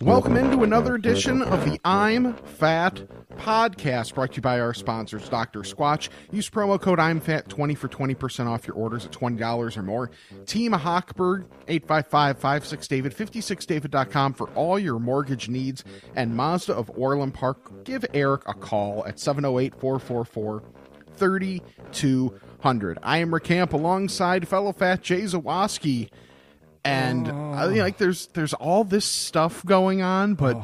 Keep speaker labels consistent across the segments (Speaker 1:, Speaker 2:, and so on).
Speaker 1: Welcome into another edition of the I'm Fat podcast brought to you by our sponsors, Dr. Squatch. Use promo code I'm Fat 20 for 20% off your orders at $20 or more. Team Hochberg, 855 56 David, 56david.com for all your mortgage needs. And Mazda of Orland Park, give Eric a call at 708 444 3200. I am Rick Camp alongside fellow fat Jay Zawaski. And I mean, like there's there's all this stuff going on, but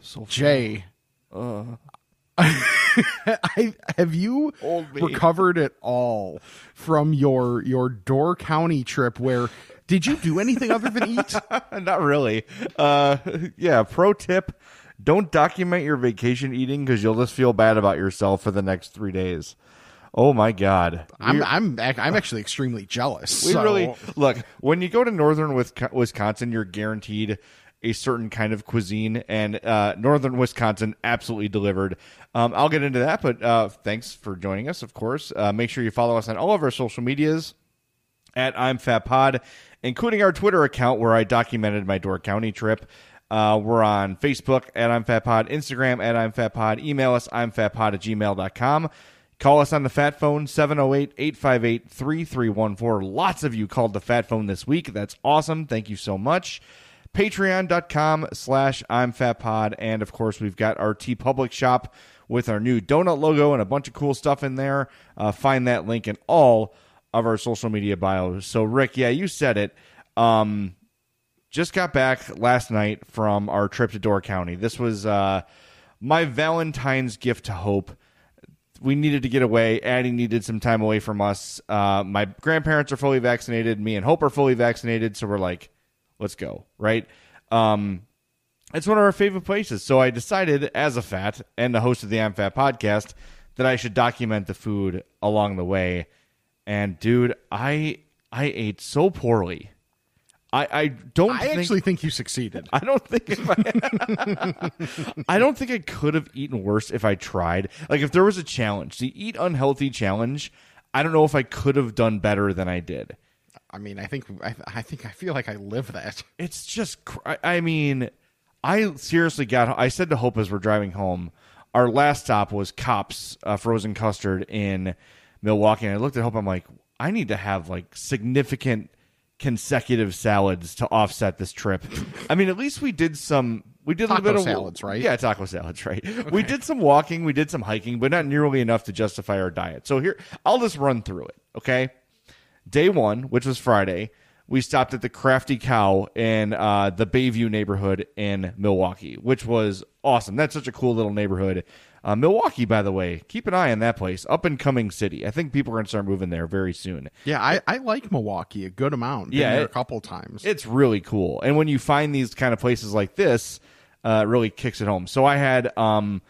Speaker 1: so Jay, I, have you recovered at all from your your Door County trip? Where did you do anything other than eat?
Speaker 2: Not really. Uh, yeah. Pro tip: Don't document your vacation eating because you'll just feel bad about yourself for the next three days. Oh my god!
Speaker 1: I'm
Speaker 2: We-
Speaker 1: I'm I'm actually extremely jealous.
Speaker 2: we
Speaker 1: so-
Speaker 2: really look when you go to northern Wisco- Wisconsin, you're guaranteed a certain kind of cuisine, and uh, northern Wisconsin absolutely delivered. Um, I'll get into that, but uh, thanks for joining us. Of course, uh, make sure you follow us on all of our social medias at I'm Fat Pod, including our Twitter account where I documented my Door County trip. Uh, we're on Facebook at I'm Fat Pod, Instagram at I'm Fat Pod, email us I'm Fat Pod at gmail.com. Call us on the Fat Phone 708 858 3314. Lots of you called the Fat Phone this week. That's awesome. Thank you so much. Patreon.com slash I'm Fat Pod. And of course, we've got our TeePublic shop with our new donut logo and a bunch of cool stuff in there. Uh, find that link in all of our social media bios. So, Rick, yeah, you said it. Um, just got back last night from our trip to Door County. This was uh, my Valentine's gift to Hope. We needed to get away. Addie needed some time away from us. Uh, my grandparents are fully vaccinated. Me and Hope are fully vaccinated. So we're like, let's go, right? Um, it's one of our favorite places. So I decided, as a fat and the host of the I'm Fat podcast, that I should document the food along the way. And dude, I I ate so poorly. I I don't.
Speaker 1: I
Speaker 2: think,
Speaker 1: actually think you succeeded.
Speaker 2: I don't think I, I don't think I could have eaten worse if I tried. Like if there was a challenge, the eat unhealthy challenge, I don't know if I could have done better than I did.
Speaker 1: I mean, I think I, I think I feel like I live that.
Speaker 2: It's just I I mean, I seriously got I said to Hope as we're driving home, our last stop was Kopp's uh, frozen custard in Milwaukee and I looked at Hope I'm like, I need to have like significant consecutive salads to offset this trip. I mean, at least we did some we did a
Speaker 1: Taco
Speaker 2: little bit of
Speaker 1: salads, right?
Speaker 2: Yeah, taco salads, right? We did some walking, we did some hiking, but not nearly enough to justify our diet. So here, I'll just run through it, okay? Day one, which was Friday, we stopped at the Crafty Cow in uh, the Bayview neighborhood in Milwaukee, which was awesome. That's such a cool little neighborhood. Uh, Milwaukee, by the way, keep an eye on that place. Up and coming city. I think people are going to start moving there very soon.
Speaker 1: Yeah, I, I like Milwaukee a good amount. Been
Speaker 2: Yeah,
Speaker 1: there
Speaker 2: it-
Speaker 1: a couple times.
Speaker 2: It's really cool. And when you find these kind of places like this, uh, it really kicks it home. So I had um,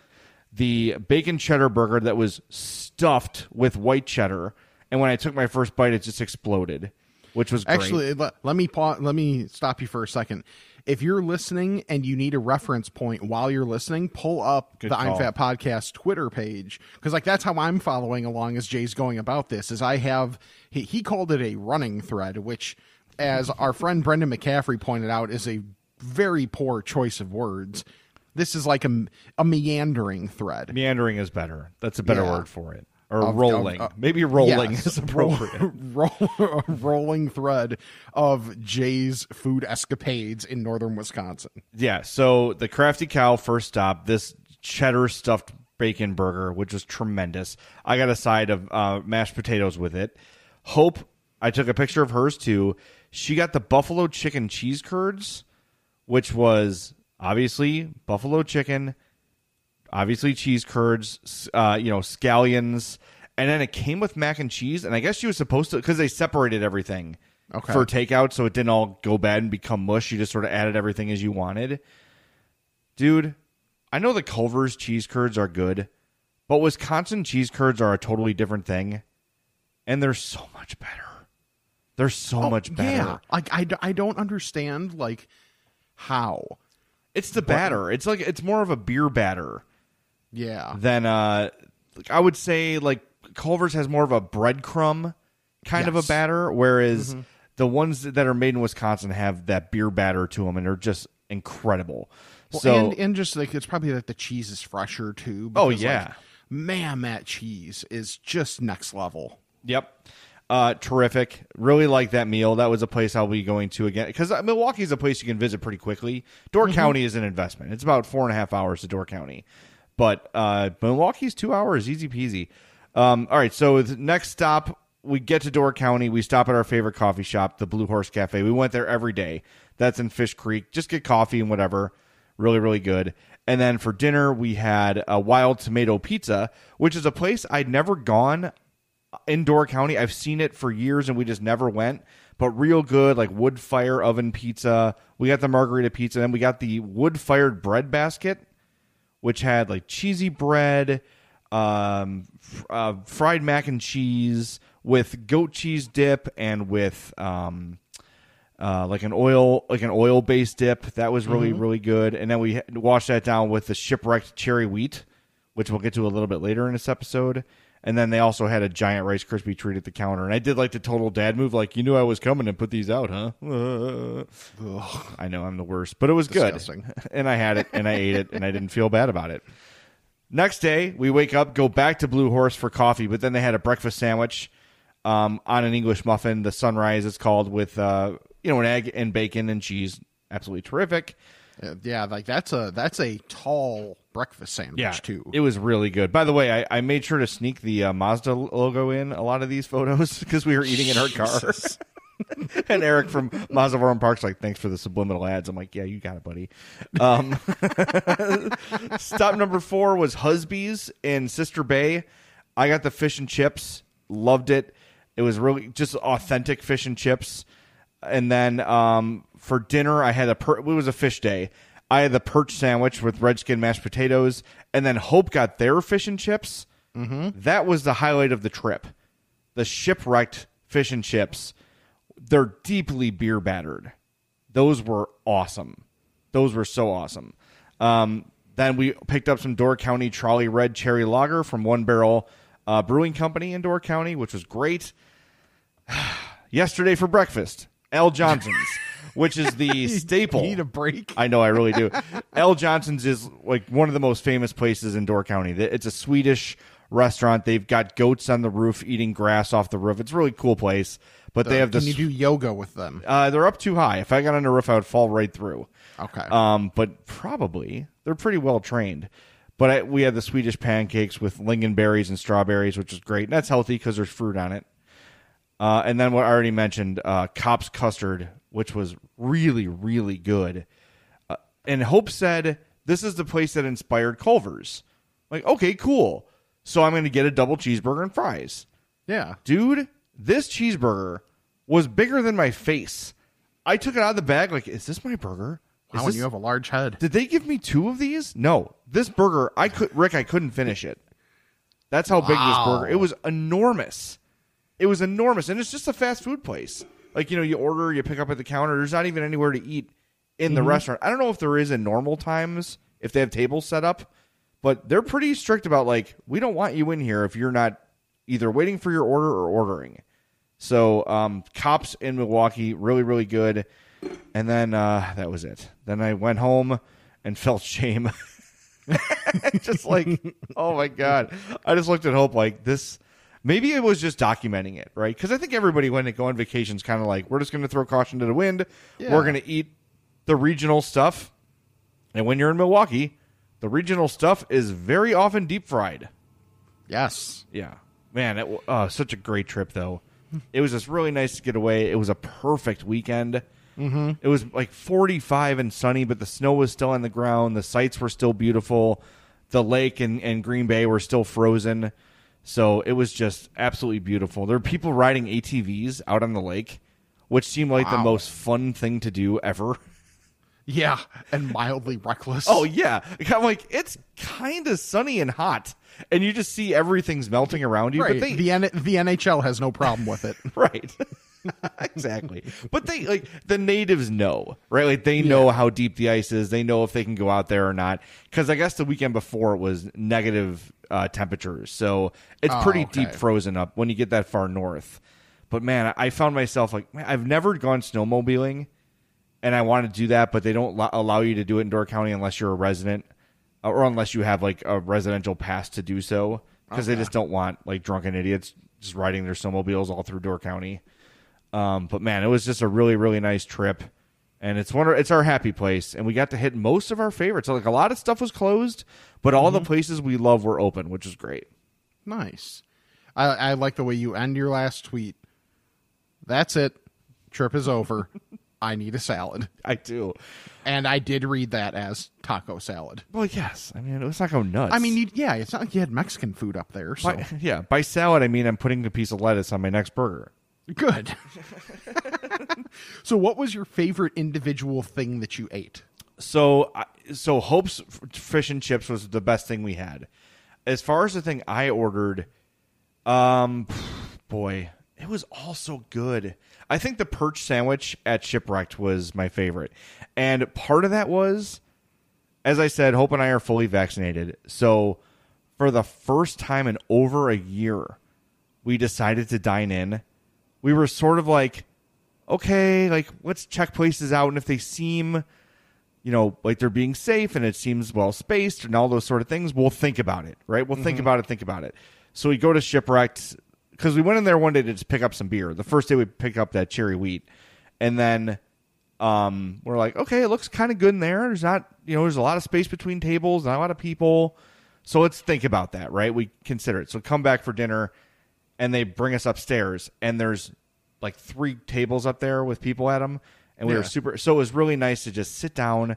Speaker 2: the bacon cheddar burger that was stuffed with white cheddar, and when I took my first bite, it just exploded, which was great.
Speaker 1: Actually, let, let me pause, let me stop you for a second. If you're listening and you need a reference point while you're listening, pull up
Speaker 2: Good
Speaker 1: the I'm. Fat Podcast Twitter page because like that's how I'm following along as Jay's going about this. Is I have he, he called it a running thread, which, as our friend Brendan McCaffrey pointed out, is a very poor choice of words. This is like a, a meandering thread.
Speaker 2: meandering is better. That's a better
Speaker 1: Yeah.
Speaker 2: word for it. Or
Speaker 1: Of-
Speaker 2: rolling.
Speaker 1: of- uh,
Speaker 2: Maybe rolling
Speaker 1: yes,
Speaker 2: is appropriate.
Speaker 1: roll, rolling thread of Jay's food escapades in northern Wisconsin.
Speaker 2: Yeah, so the Crafty Cow first stop, this cheddar stuffed bacon burger, which was tremendous. I got a side of uh, mashed potatoes with it. Hope, I took a picture of hers too. She got the buffalo chicken cheese curds, which was obviously buffalo chicken, obviously cheese curds, uh, you know, scallions, and then it came with mac and cheese. And I guess she was supposed to because they separated everything
Speaker 1: Okay.
Speaker 2: for takeout, so it didn't all go bad and become mush. You just sort of added everything as you wanted. Dude, I know the Culver's cheese curds are good, but Wisconsin cheese curds are a totally different thing, and they're so much better. They're so much better.
Speaker 1: Oh, Yeah, like I, I don't understand like how.
Speaker 2: It's the batter. It's like it's more of a beer batter.
Speaker 1: Yeah,
Speaker 2: than uh I would say like Culver's has more of a breadcrumb kind of a batter, whereas the ones that are made in Wisconsin have that beer batter to them, and they're just incredible.
Speaker 1: Well,
Speaker 2: so
Speaker 1: and and just like it's probably that the cheese is fresher too.
Speaker 2: Oh,
Speaker 1: because, like,
Speaker 2: yeah.
Speaker 1: man, that cheese is just next level.
Speaker 2: Yep. Uh, terrific. Really like that meal. That was a place I'll be going to again because Milwaukee's a place you can visit pretty quickly. Door County is an investment. It's about four and a half hours to Door County, but uh, Milwaukee's two hours, easy peasy. Um, all right, so the next stop, we get to Door County. We stop at our favorite coffee shop, the Blue Horse Cafe. We went there every day. That's in Fish Creek. Just get coffee and whatever. Really, really good. And then for dinner, we had a Wild Tomato Pizza, which is a place I'd never gone in Door County. I've seen it for years and we just never went. But real good, like wood fire oven pizza. We got the margarita pizza, and we got the wood fired bread basket, which had like cheesy bread, um, f- uh, fried mac and cheese with goat cheese dip, and with um, uh, like an oil like an oil based dip. That was really really good. And then we washed that down with the shipwrecked cherry wheat, which we'll get to a little bit later in this episode. And then they also had a giant Rice Krispie treat at the counter. And I did like the total dad move, like you knew I was coming and put these out, huh? I know I'm the worst, but it was
Speaker 1: Disgusting.
Speaker 2: good. And I had it and I ate it and I didn't feel bad about it. Next day, we wake up, go back to Blue Horse for coffee, but then they had a breakfast sandwich um, on an English muffin. The sunrise it's called with uh, you know an egg and bacon and cheese. Absolutely terrific.
Speaker 1: Uh, yeah, like that's a that's a tall breakfast sandwich too.
Speaker 2: It was really good. By the way, I, I made sure to sneak the uh, Mazda logo in a lot of these photos because we were eating in our car. and Eric from Mazda Orland Park's like, thanks for the subliminal ads. I'm like, yeah, you got it, buddy. Um, stop number four was Husby's in Sister Bay. I got the fish and chips. Loved it. It was really just authentic fish and chips. And then um, for dinner, I had a per- it was a fish day. I had the perch sandwich with red skin mashed potatoes, and then Hope got their fish and chips. Mm-hmm. That was the highlight of the trip. The shipwrecked fish and chips. They're deeply beer battered. Those were awesome. Those were so awesome. Um, then we picked up some Door County Trolley Red Cherry Lager from One Barrel uh, Brewing Company in Door County, which was great. Yesterday for breakfast, Al Johnson's, which is the staple.
Speaker 1: Need a break?
Speaker 2: I know, I really do. Al Johnson's is like one of the most famous places in Door County. It's a Swedish restaurant. They've got goats on the roof eating grass off the roof. It's a really cool place. But they have
Speaker 1: Can
Speaker 2: this.
Speaker 1: you do yoga with them?
Speaker 2: uh, they're up too high. If I got on the roof, I would fall right through.
Speaker 1: Okay.
Speaker 2: Um, but probably they're pretty well trained. But I, we had the Swedish pancakes with lingonberries and strawberries, which is great. And that's healthy because there's fruit on it. Uh, and then what I already mentioned, uh, Kopp's custard, which was really, really good. Uh, and Hope said this is the place that inspired Culver's. Like, okay, cool. So I'm going to get a double cheeseburger and fries
Speaker 1: yeah.
Speaker 2: dude, this cheeseburger was bigger than my face. I took it out of the bag, like, is this my burger? Is
Speaker 1: Wow,
Speaker 2: this-
Speaker 1: and you have a large head.
Speaker 2: did they give me two of these? No. This burger, I could Rick, I couldn't finish it. That's how big this burger. It was enormous. It was enormous, and it's just a fast food place. Like you know, you order, you pick up at the counter. There's not even anywhere to eat in the restaurant. I don't know if there is in normal times if they have tables set up, but they're pretty strict about like we don't want you in here if you're not either waiting for your order or ordering. So, um, Kopp's in Milwaukee, really, really good. And then uh, that was it. Then I went home and felt shame. just like, oh my god! I just looked at Hope like this. Maybe it was just documenting it, right? Because I think everybody when they go on vacation is kind of like, we're just going to throw caution to the wind.
Speaker 1: Yeah.
Speaker 2: We're going to eat the regional stuff, and when you're in Milwaukee, the regional stuff is very often deep fried.
Speaker 1: Yes.
Speaker 2: Yeah, man, it, uh, such a great trip though. It was just really nice to get away. It was a perfect weekend. Mm-hmm. It was like 45 and sunny, but the snow was still on the ground. The sights were still beautiful. The lake and, and Green Bay were still frozen. So it was just absolutely beautiful. There were people riding ATVs out on the lake, which seemed like the most fun thing to do ever.
Speaker 1: Yeah, and mildly reckless.
Speaker 2: Oh yeah, I'm like it's kind of sunny and hot, and you just see everything's melting around you.
Speaker 1: right.
Speaker 2: But they,
Speaker 1: the N- the NHL has no problem with it.
Speaker 2: right exactly. But they like the natives know right? Like they know how deep the ice is. They know if they can go out there or not. Because i guess the weekend before it was negative uh, temperatures. So it's
Speaker 1: Oh,
Speaker 2: pretty
Speaker 1: okay.
Speaker 2: deep frozen up when you get that far north. But man i found myself like man, i've never gone snowmobiling and i want to do that but they don't lo- allow you to do it in door county unless you're a resident uh, or unless you have like a residential pass to do so. Because they just don't want like drunken idiots just riding their snowmobiles all through door county um, but man, it was just a really, really nice trip, and it's one. It's our happy place, and we got to hit most of our favorites. Like a lot of stuff was closed, but all the places we love were open, which is great.
Speaker 1: Nice. I, I like the way you end your last tweet. That's it. Trip is over. I need a salad.
Speaker 2: I do.
Speaker 1: And I did read that as taco salad.
Speaker 2: Well, yes. I mean, let's not go nuts.
Speaker 1: I mean, yeah, it's not like you had Mexican food up there. So
Speaker 2: by, yeah, by salad I mean I'm putting a piece of lettuce on my next burger.
Speaker 1: Good. so, what was your favorite individual thing that you ate?
Speaker 2: So, so Hope's fish and chips was the best thing we had. As far as the thing I ordered, um, boy, it was all so good. I think the perch sandwich at Shipwrecked was my favorite, and part of that was, as I said, Hope and I are fully vaccinated. So, for the first time in over a year, we decided to dine in. We were sort of like, okay, like let's check places out, and if they seem you know, like they're being safe and it seems well spaced and all those sort of things, we'll think about it, right? We'll think about it, think about it. So we go to Shipwrecked because we went in there one day to just pick up some beer. The first day we pick up that cherry wheat. And then um, we're like, okay, it looks kind of good in there. There's not, you know, there's a lot of space between tables, not a lot of people. So let's think about that, right? We consider it. So come back for dinner and they bring us upstairs and there's like three tables up there with people at them and we
Speaker 1: Yeah.
Speaker 2: were super so it was really nice to just sit down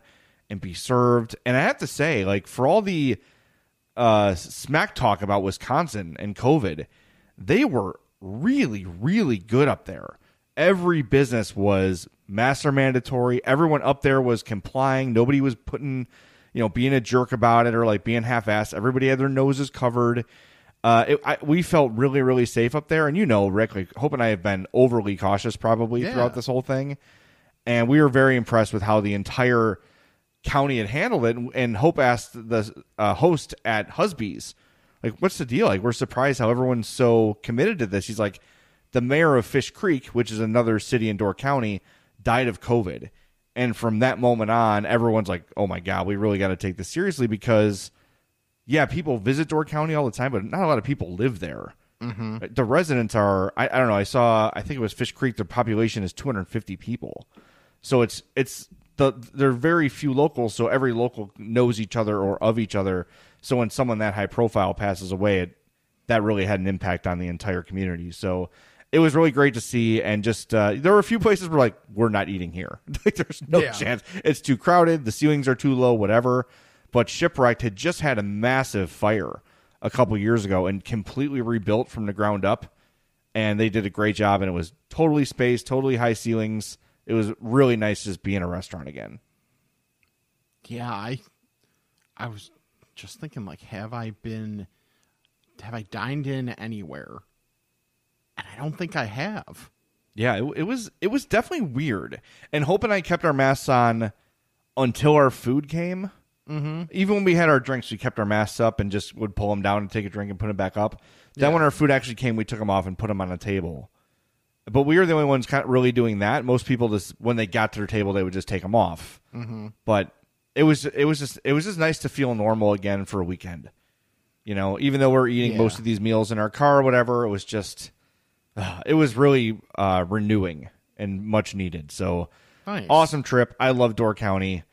Speaker 2: and be served. And i have to say like for all the uh smack talk about wisconsin and covid they were really really good up there. Every business was master mandatory. Everyone up there was complying. Nobody was putting you know being a jerk about it or like being half-assed. Everybody had their noses covered uh, it, I, we felt really, really safe up there, and you know, Rick, like Hope and I have been overly cautious probably
Speaker 1: Yeah.
Speaker 2: throughout this whole thing, and we were very impressed with how the entire county had handled it. And, and Hope asked the uh, host at Husby's, like, "What's the deal?" Like, we're surprised how everyone's so committed to this. He's like, "The mayor of Fish Creek, which is another city in Door County, died of COVID." And from that moment on, everyone's like, "Oh my god, we really got to take this seriously because yeah, people visit Door County all the time, but not a lot of people live there. Mm-hmm. The residents are, I, I don't know. I saw, I think it was Fish Creek. The population is 250 people, so it's it's the there are very few locals. So every local knows each other or of each other. So when someone that high profile passes away, it that really had an impact on the entire community. So it was really great to see. And just uh, there were a few places where like we're not eating here. like there's no
Speaker 1: Yeah.
Speaker 2: chance. It's too crowded. The ceilings are too low. Whatever. But Shipwrecked had just had a massive fire a couple years ago and completely rebuilt from the ground up. And they did a great job. And it was totally spaced, totally high ceilings. It was really nice just being a restaurant again.
Speaker 1: Yeah, I I was just thinking like have I been have I dined in anywhere? And I don't think I have.
Speaker 2: Yeah, it, it was it was definitely weird. And Hope and I kept our masks on until our food came. Mm-hmm. Even when we had our drinks, we kept our masks up and just would pull them down and take a drink and put them back up. Then
Speaker 1: Yeah.
Speaker 2: when our food actually came, we took them off and put them on a table. But we were the only ones kind of really doing that. Most people just when they got to their table, they would just take them off. Mm-hmm. But it was it was just it was just nice to feel normal again for a weekend. You know, even though we're eating
Speaker 1: Yeah.
Speaker 2: most of these meals in our car or whatever, it was just uh, it was really uh, renewing and much needed. So
Speaker 1: Nice.
Speaker 2: awesome trip. I love Door County.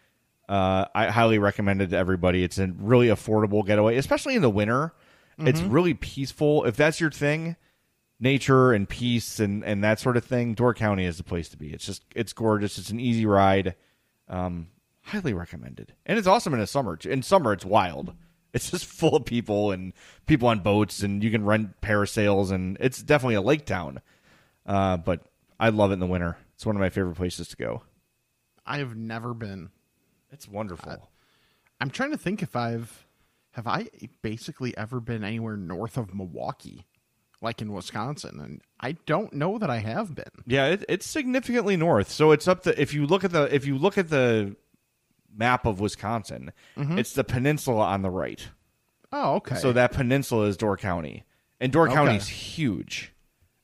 Speaker 2: Uh, I highly recommend it to everybody. It's a really affordable getaway, especially in the winter. It's really peaceful. If that's your thing, nature and peace and, and that sort of thing, Door County is the place to be. It's just it's gorgeous. It's an easy ride. Um, highly recommended. And it's awesome in the summer. In summer, it's wild. It's just full of people and people on boats, and you can rent parasails, and it's definitely a lake town. Uh, but I love it in the winter. It's one of my favorite places to go.
Speaker 1: I have never been.
Speaker 2: It's wonderful.
Speaker 1: I'm trying to think if I've have I basically ever been anywhere north of Milwaukee, like in Wisconsin, and I don't know that I have been.
Speaker 2: Yeah, it, it's significantly north. So it's up the if you look at the if you look at the map of Wisconsin, mm-hmm. it's the peninsula on the right.
Speaker 1: Oh, okay.
Speaker 2: So that peninsula is Door County, and Door
Speaker 1: Okay.
Speaker 2: County is huge.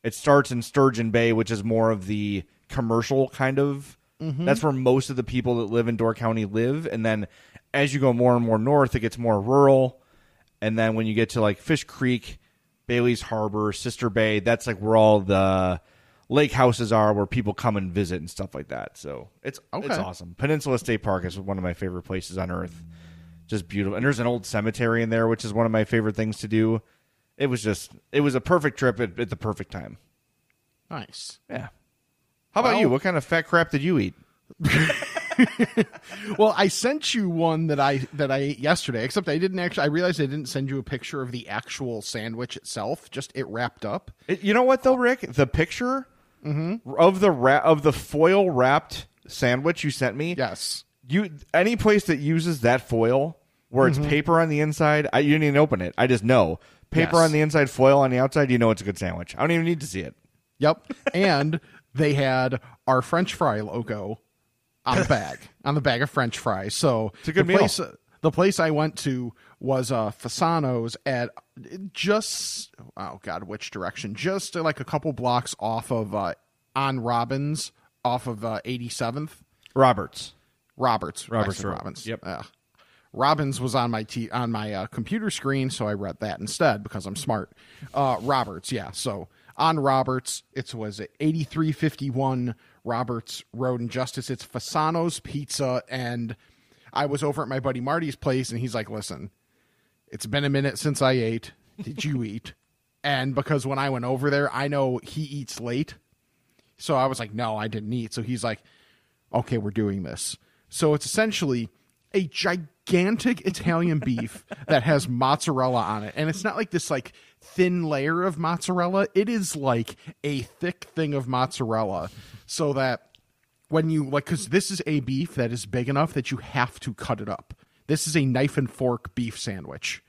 Speaker 2: It starts in Sturgeon Bay, which is more of the commercial kind of. Mm-hmm. That's where most of the people that live in Door County live, and then as you go more and more north, it gets more rural. And then when you get to like Fish Creek, Bailey's Harbor, Sister Bay, that's like where all the lake houses are, where people come and visit and stuff like that. So it's it's awesome. Peninsula State Park is one of my favorite places on earth. Just beautiful, and there's an old cemetery in there, which is one of my favorite things to do. It was just it was a perfect trip at, at the perfect time.
Speaker 1: nice.
Speaker 2: Yeah. How about
Speaker 1: Well-
Speaker 2: you? What kind of fat crap did you eat?
Speaker 1: Well, I sent you one that I that I ate yesterday. Except I didn't actually. I realized I didn't send you a picture of the actual sandwich itself. Just it wrapped up.
Speaker 2: It- you know what though, Rick? The picture mm-hmm. of the ra- of the foil wrapped sandwich you sent me.
Speaker 1: Yes.
Speaker 2: You any place that uses that foil where it's mm-hmm. paper on the inside, I, you didn't even open it. I just know paper
Speaker 1: Yes.
Speaker 2: on the inside, foil on the outside. You know it's a good sandwich. I don't even need to see it.
Speaker 1: Yep. and they had our French fry logo on the bag, on the bag of French fries. So
Speaker 2: It's a good
Speaker 1: the
Speaker 2: meal.
Speaker 1: place, the place I went to was uh, Fasano's at just oh god, which direction? Just uh, like a couple blocks off of uh, on Robbins, off of uh, 87th.
Speaker 2: Roberts.
Speaker 1: Roberts.
Speaker 2: Roberts.
Speaker 1: Robbins.
Speaker 2: Yep.
Speaker 1: Uh, Robbins was on my t- on my uh, computer screen, so I read that instead because I'm smart. Uh, Roberts, yeah. So on Roberts, it was at 8351 Roberts Road in Justice. It's Fasano's Pizza, and I was over at my buddy Marty's place, and he's like, "Listen, it's been a minute since I ate. Did you eat?" And because when I went over there, I know he eats late. So I was like, no, I didn't eat. So he's like, okay, we're doing this. So it's essentially a gigantic Italian beef that has mozzarella on it. And it's not like this like thin layer of mozzarella. It is like a thick thing of mozzarella so that when you like cuz this is a beef that is big enough that you have to cut it up. This is a knife and fork beef sandwich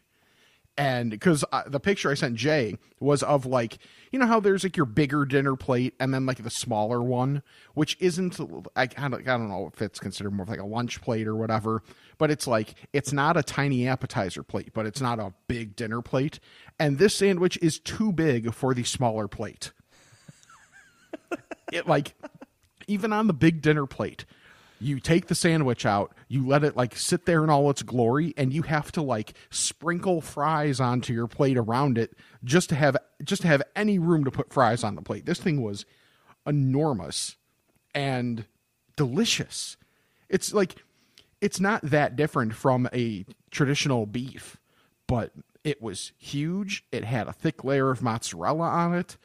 Speaker 1: and because the picture I sent Jay was of like you know how there's like your bigger dinner plate and then like the smaller one, which isn't I, I, don't, I don't know if it's considered more like a lunch plate or whatever, but it's like it's not a tiny appetizer plate, but it's not a big dinner plate, and this sandwich is too big for the smaller plate. it like even on the big dinner plate you take the sandwich out you let it like sit there in all its glory and you have to like sprinkle fries onto your plate around it just to have just to have any room to put fries on the plate. This thing was enormous and delicious. It's like it's not that different from a traditional beef but it was huge. It had a thick layer of mozzarella on it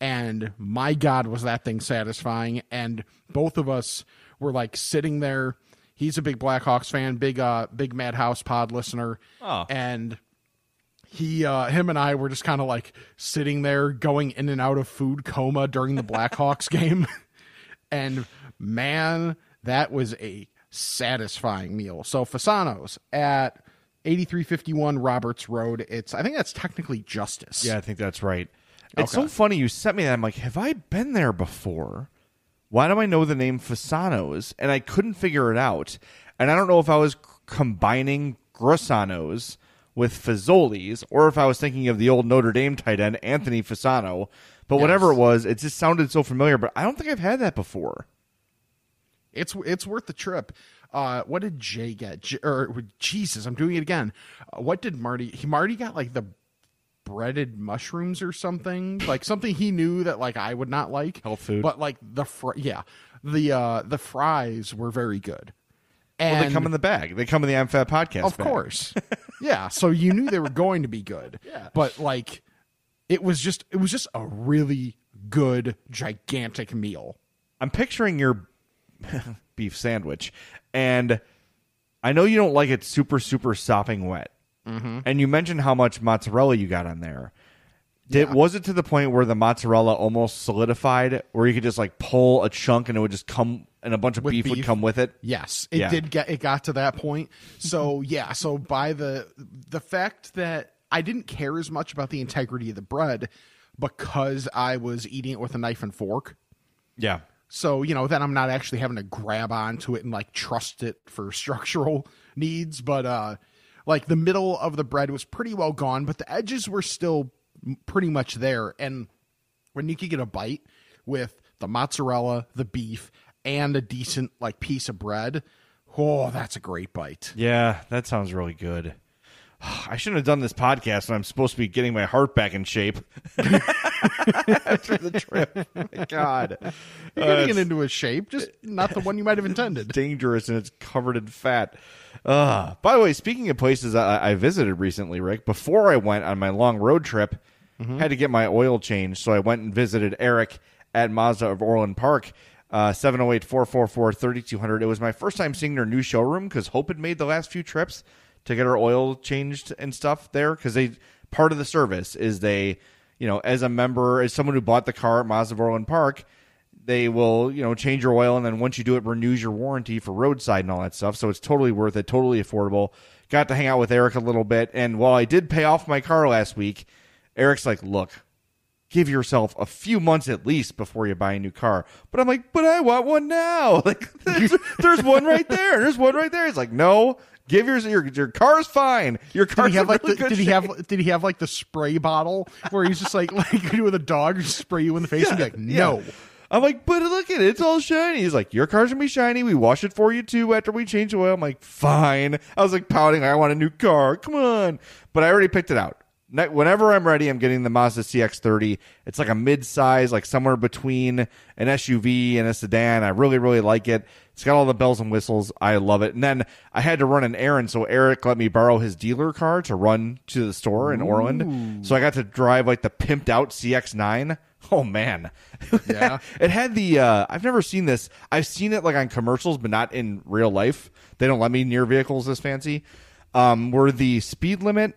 Speaker 1: and my god was that thing satisfying. And both of us were like sitting there he's a big blackhawks fan big uh big madhouse pod listener
Speaker 2: Oh.
Speaker 1: and he uh him and i were just kind of like sitting there going in and out of food coma during the blackhawks game and man that was a satisfying meal so fasano's at 8351 roberts road it's i think that's technically justice
Speaker 2: Yeah, I think that's right. It's
Speaker 1: Okay.
Speaker 2: so funny you sent me that. I'm like, have I been there before? Why do I know the name Fasano's? And I couldn't figure it out. And I don't know if I was c- combining Grossanos with Fazoli's or if I was thinking of the old Notre Dame tight end, Anthony Fasano. But whatever it was, it just sounded so familiar. But I don't think I've had that before.
Speaker 1: It's it's worth the trip. Uh, what did Jay get? J- or Jesus, I'm doing it again. Uh, what did Marty? He Marty got like the breaded mushrooms or something, like something he knew that like I would not like.
Speaker 2: Health food.
Speaker 1: but like the fr- yeah, the uh the fries were very good. And
Speaker 2: Well, they come in the bag. They come in the I'm podcast.
Speaker 1: of
Speaker 2: bag.
Speaker 1: course, yeah. So you knew they were going to be good. Yeah, but like it was just it was just a really good gigantic meal.
Speaker 2: I'm picturing your beef sandwich, and I know you don't like it super, super sopping wet. Mm-hmm. And you mentioned how much mozzarella you got on there. Did was it to the point where the mozzarella almost solidified, where you could just like pull a chunk and it would just come, and a bunch of
Speaker 1: With
Speaker 2: beef, would come with it?
Speaker 1: Yes, it
Speaker 2: Yeah.
Speaker 1: did get it got to that point. So yeah, so by the the fact that I didn't care as much about the integrity of the bread because I was eating it with a knife and fork.
Speaker 2: Yeah.
Speaker 1: So, you know, then I'm not actually having to grab onto it and like trust it for structural needs, but uh like the middle of the bread was pretty well gone, but the edges were still pretty much there and when you could get a bite with the mozzarella, the beef, and a decent like piece of bread, oh, that's a great bite.
Speaker 2: Yeah, that sounds really good. I shouldn't have done this podcast when I'm supposed to be getting my heart back in shape after the trip. My God.
Speaker 1: You're getting it into a shape, just not the one you might have intended.
Speaker 2: dangerous and it's covered in fat. Uh, by the way, speaking of places I, I visited recently, Rick, before I went on my long road trip, I had to get my oil changed. So I went and visited Eric at Mazda of Orland Park, uh, 708 444 3200. It was my first time seeing their new showroom because Hope had made the last few trips to get our oil changed and stuff there because they part of the service is they, you know, as a member, as someone who bought the car at Mazda Orland Park, they will you know change your oil and then once you do it renews your warranty for roadside and all that stuff. So it's totally worth it totally affordable. Got to hang out with eric a little bit and while i did pay off my car last week eric's like look give yourself a few months at least before you buy a new car. But i'm like but i want one now. Like there's, there's one right there. There's one right there. It's like no give yours your your car's fine your
Speaker 1: Did
Speaker 2: car's
Speaker 1: he have like
Speaker 2: really
Speaker 1: the,
Speaker 2: good
Speaker 1: did he have did he have like the spray bottle where he's just like like with a dog just spray you in the face and be like no
Speaker 2: Yeah. I'm like, but look at it, it's all shiny. He's like, your car's gonna be shiny. We wash it for you too after we change the oil. I'm like, fine. I was like pouting, I want a new car. Come on. But I already picked it out. Ne- Whenever I'm ready, I'm getting the Mazda CX-30. It's like a mid-size, like somewhere between an SUV and a sedan. I really, really like it. It's got all the bells and whistles. I love it. And then I had to run an errand, so Eric let me borrow his dealer car to run to the store in Orland. So I got to drive like the pimped out CX-9. Oh man,
Speaker 1: Yeah.
Speaker 2: it had the. Uh, I've never seen this. I've seen it like on commercials, but not in real life. They don't let me near vehicles this fancy. Um, where the speed limit,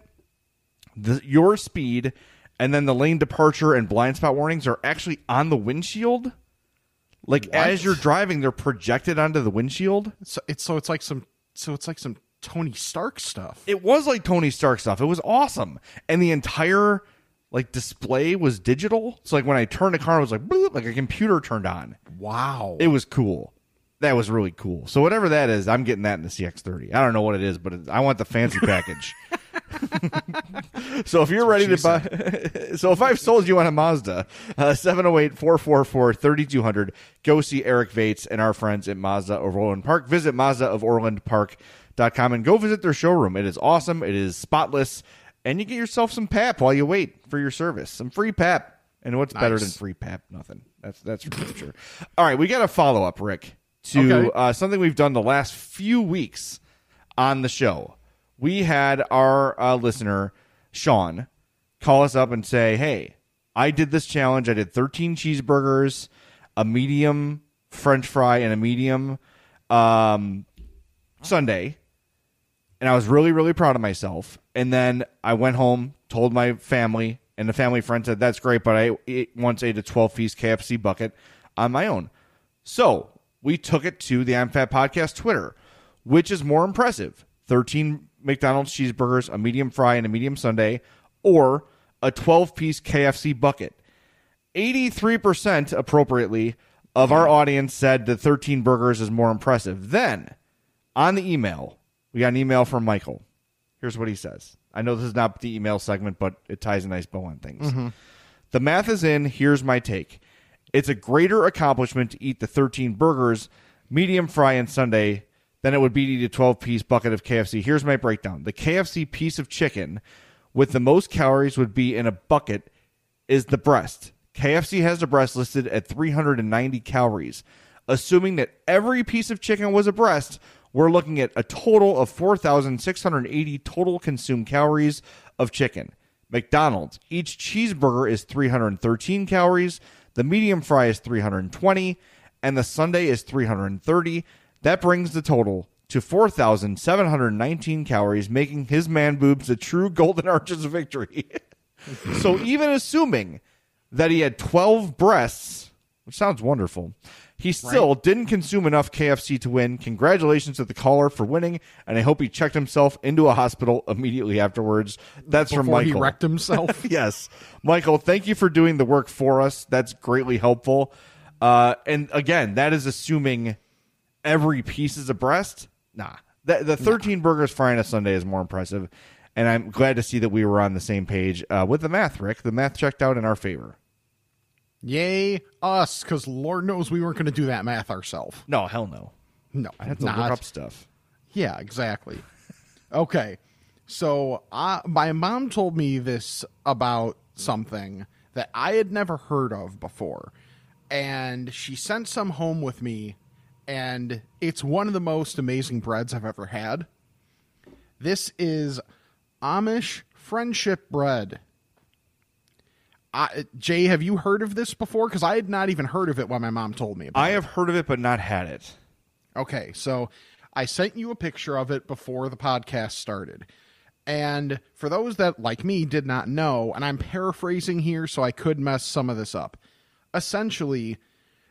Speaker 2: the your speed, and then the lane departure and blind spot warnings are actually on the windshield. Like as you're driving, they're projected onto the windshield.
Speaker 1: So it's so it's like some so it's like some Tony Stark stuff.
Speaker 2: It was like Tony Stark stuff. It was awesome, and the entire like display was digital. So like when I turned the car, it was like bloop, like a computer turned on.
Speaker 1: wow.
Speaker 2: It was cool. That was really cool. So whatever that is, I'm getting that in the CX30. I don't know what it is, but it, I want the fancy package. so if you're ready to buy, so if I've sold you on a Mazda, uh, 708-444-3200, go see Eric Vates and our friends at Mazda of Orland Park. Visit Mazda of Orland Park.com and go visit their showroom. It is awesome. It is spotless. And you get yourself some pap while you wait for your service. Some free pap. And what's better than free pap? Nothing. That's that's for sure. All right, we got a follow up, Rick, to
Speaker 1: Okay.
Speaker 2: uh, something we've done the last few weeks on the show. We had our uh, listener Sean call us up and say, "Hey, I did this challenge. I did 13 cheeseburgers, a medium French fry, and a medium um, sundae." and I was really, really proud of myself. And then I went home, told my family, and the family friend said, "That's great," but I once ate a twelve piece KFC bucket on my own. So we took it to the I'm Fat Podcast Twitter. Which is more impressive? Thirteen McDonald's cheeseburgers, a medium fry, and a medium sundae, or a twelve piece KFC bucket? 83% appropriately of our audience said the 13 burgers is more impressive. Then on the email, we got an email from Michael. Here's what he says. I know this is not the email segment, but it ties a nice bow on things. Mm-hmm. The math is in. Here's my take. It's a greater accomplishment to eat the 13 burgers medium fry and sundae, then it would be the 12 piece bucket of KFC. Here's my breakdown the KFC piece of chicken with the most calories would be in a bucket is the breast. KFC has the breast listed at 390 calories. Assuming that every piece of chicken was a breast, we're looking at a total of 4,680 total consumed calories of chicken. McDonald's, each cheeseburger is 313 calories, the medium fry is 320, and the sundae is 330. That brings the total to 4,719 calories, making his man boobs the true golden arches of victory. so even assuming that he had 12 breasts, which sounds wonderful, he still didn't consume enough KFC to win. Congratulations to the caller for winning, and I hope he checked himself into a hospital immediately afterwards. That's from
Speaker 1: Before he wrecked himself.
Speaker 2: yes. Michael, thank you for doing the work for us. That's greatly helpful. Uh, and again, that is assuming every piece is a breast. Nah. The, the 13 burgers frying a sundae is more impressive. And I'm glad to see that we were on the same page uh, with the math, Rick. The math checked out in our favor.
Speaker 1: Yay, us, because Lord knows we weren't going to do that math ourselves.
Speaker 2: No, hell no.
Speaker 1: No,
Speaker 2: I had to
Speaker 1: not.
Speaker 2: look up stuff.
Speaker 1: Yeah, exactly. okay. So uh, my mom told me this about something that I had never heard of before. And she sent some home with me, and it's one of the most amazing breads I've ever had. This is Amish friendship bread. I, Jay, have you heard of this before? Because I had not even heard of it when my mom told me about
Speaker 2: I
Speaker 1: it.
Speaker 2: I have heard of it, but not had it.
Speaker 1: Okay, so I sent you a picture of it before the podcast started. And for those that, like me, did not know, and I'm paraphrasing here so I could mess some of this up. Essentially,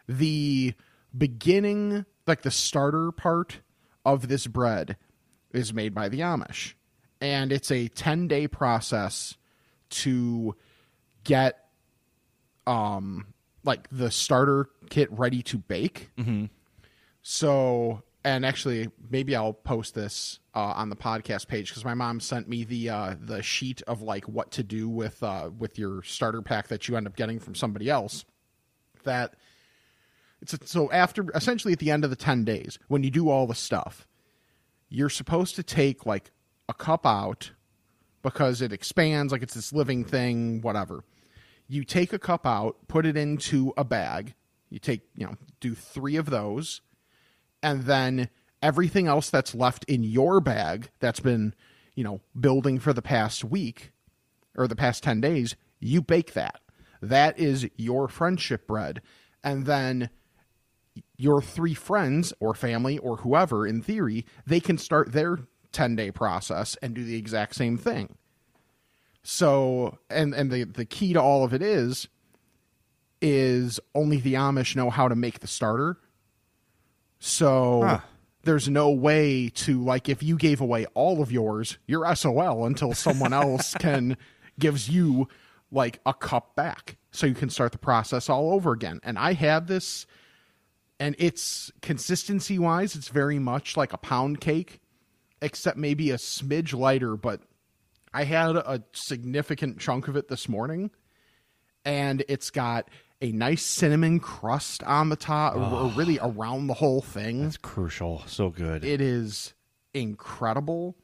Speaker 1: the beginning, like the starter part of this bread, is made by the Amish. And it's a 10 day process to get um like the starter kit ready to bake. So, and actually, maybe I'll post this uh, on the podcast page because my mom sent me the uh, the sheet of like what to do with uh, with your starter pack that you end up getting from somebody else. That it's so after essentially at the end of the ten days when you do all the stuff, you're supposed to take like a cup out because it expands like it's this living thing, whatever. You take a cup out, put it into a bag. You take, you know, do three of those, and then everything else that's left in your bag that's been, you know, building for the past week or the past 10 days, you bake that. That is your friendship bread. And then your three friends or family or whoever, in theory, they can start their 10 day process and do the exact same thing. So, and, and the, the key to all of it is, is only the Amish know how to make the starter. So
Speaker 2: Huh.
Speaker 1: there's no way to like if you gave away all of yours, you're SOL until someone else can gives you like a cup back. So you can start the process all over again. And I have this and it's consistency wise, it's very much like a pound cake, except maybe a smidge lighter, but I had a significant chunk of it this morning and it's got a nice cinnamon crust on the top, or really ah, around the whole thing.
Speaker 2: It's crucial. So good.
Speaker 1: It is incredible.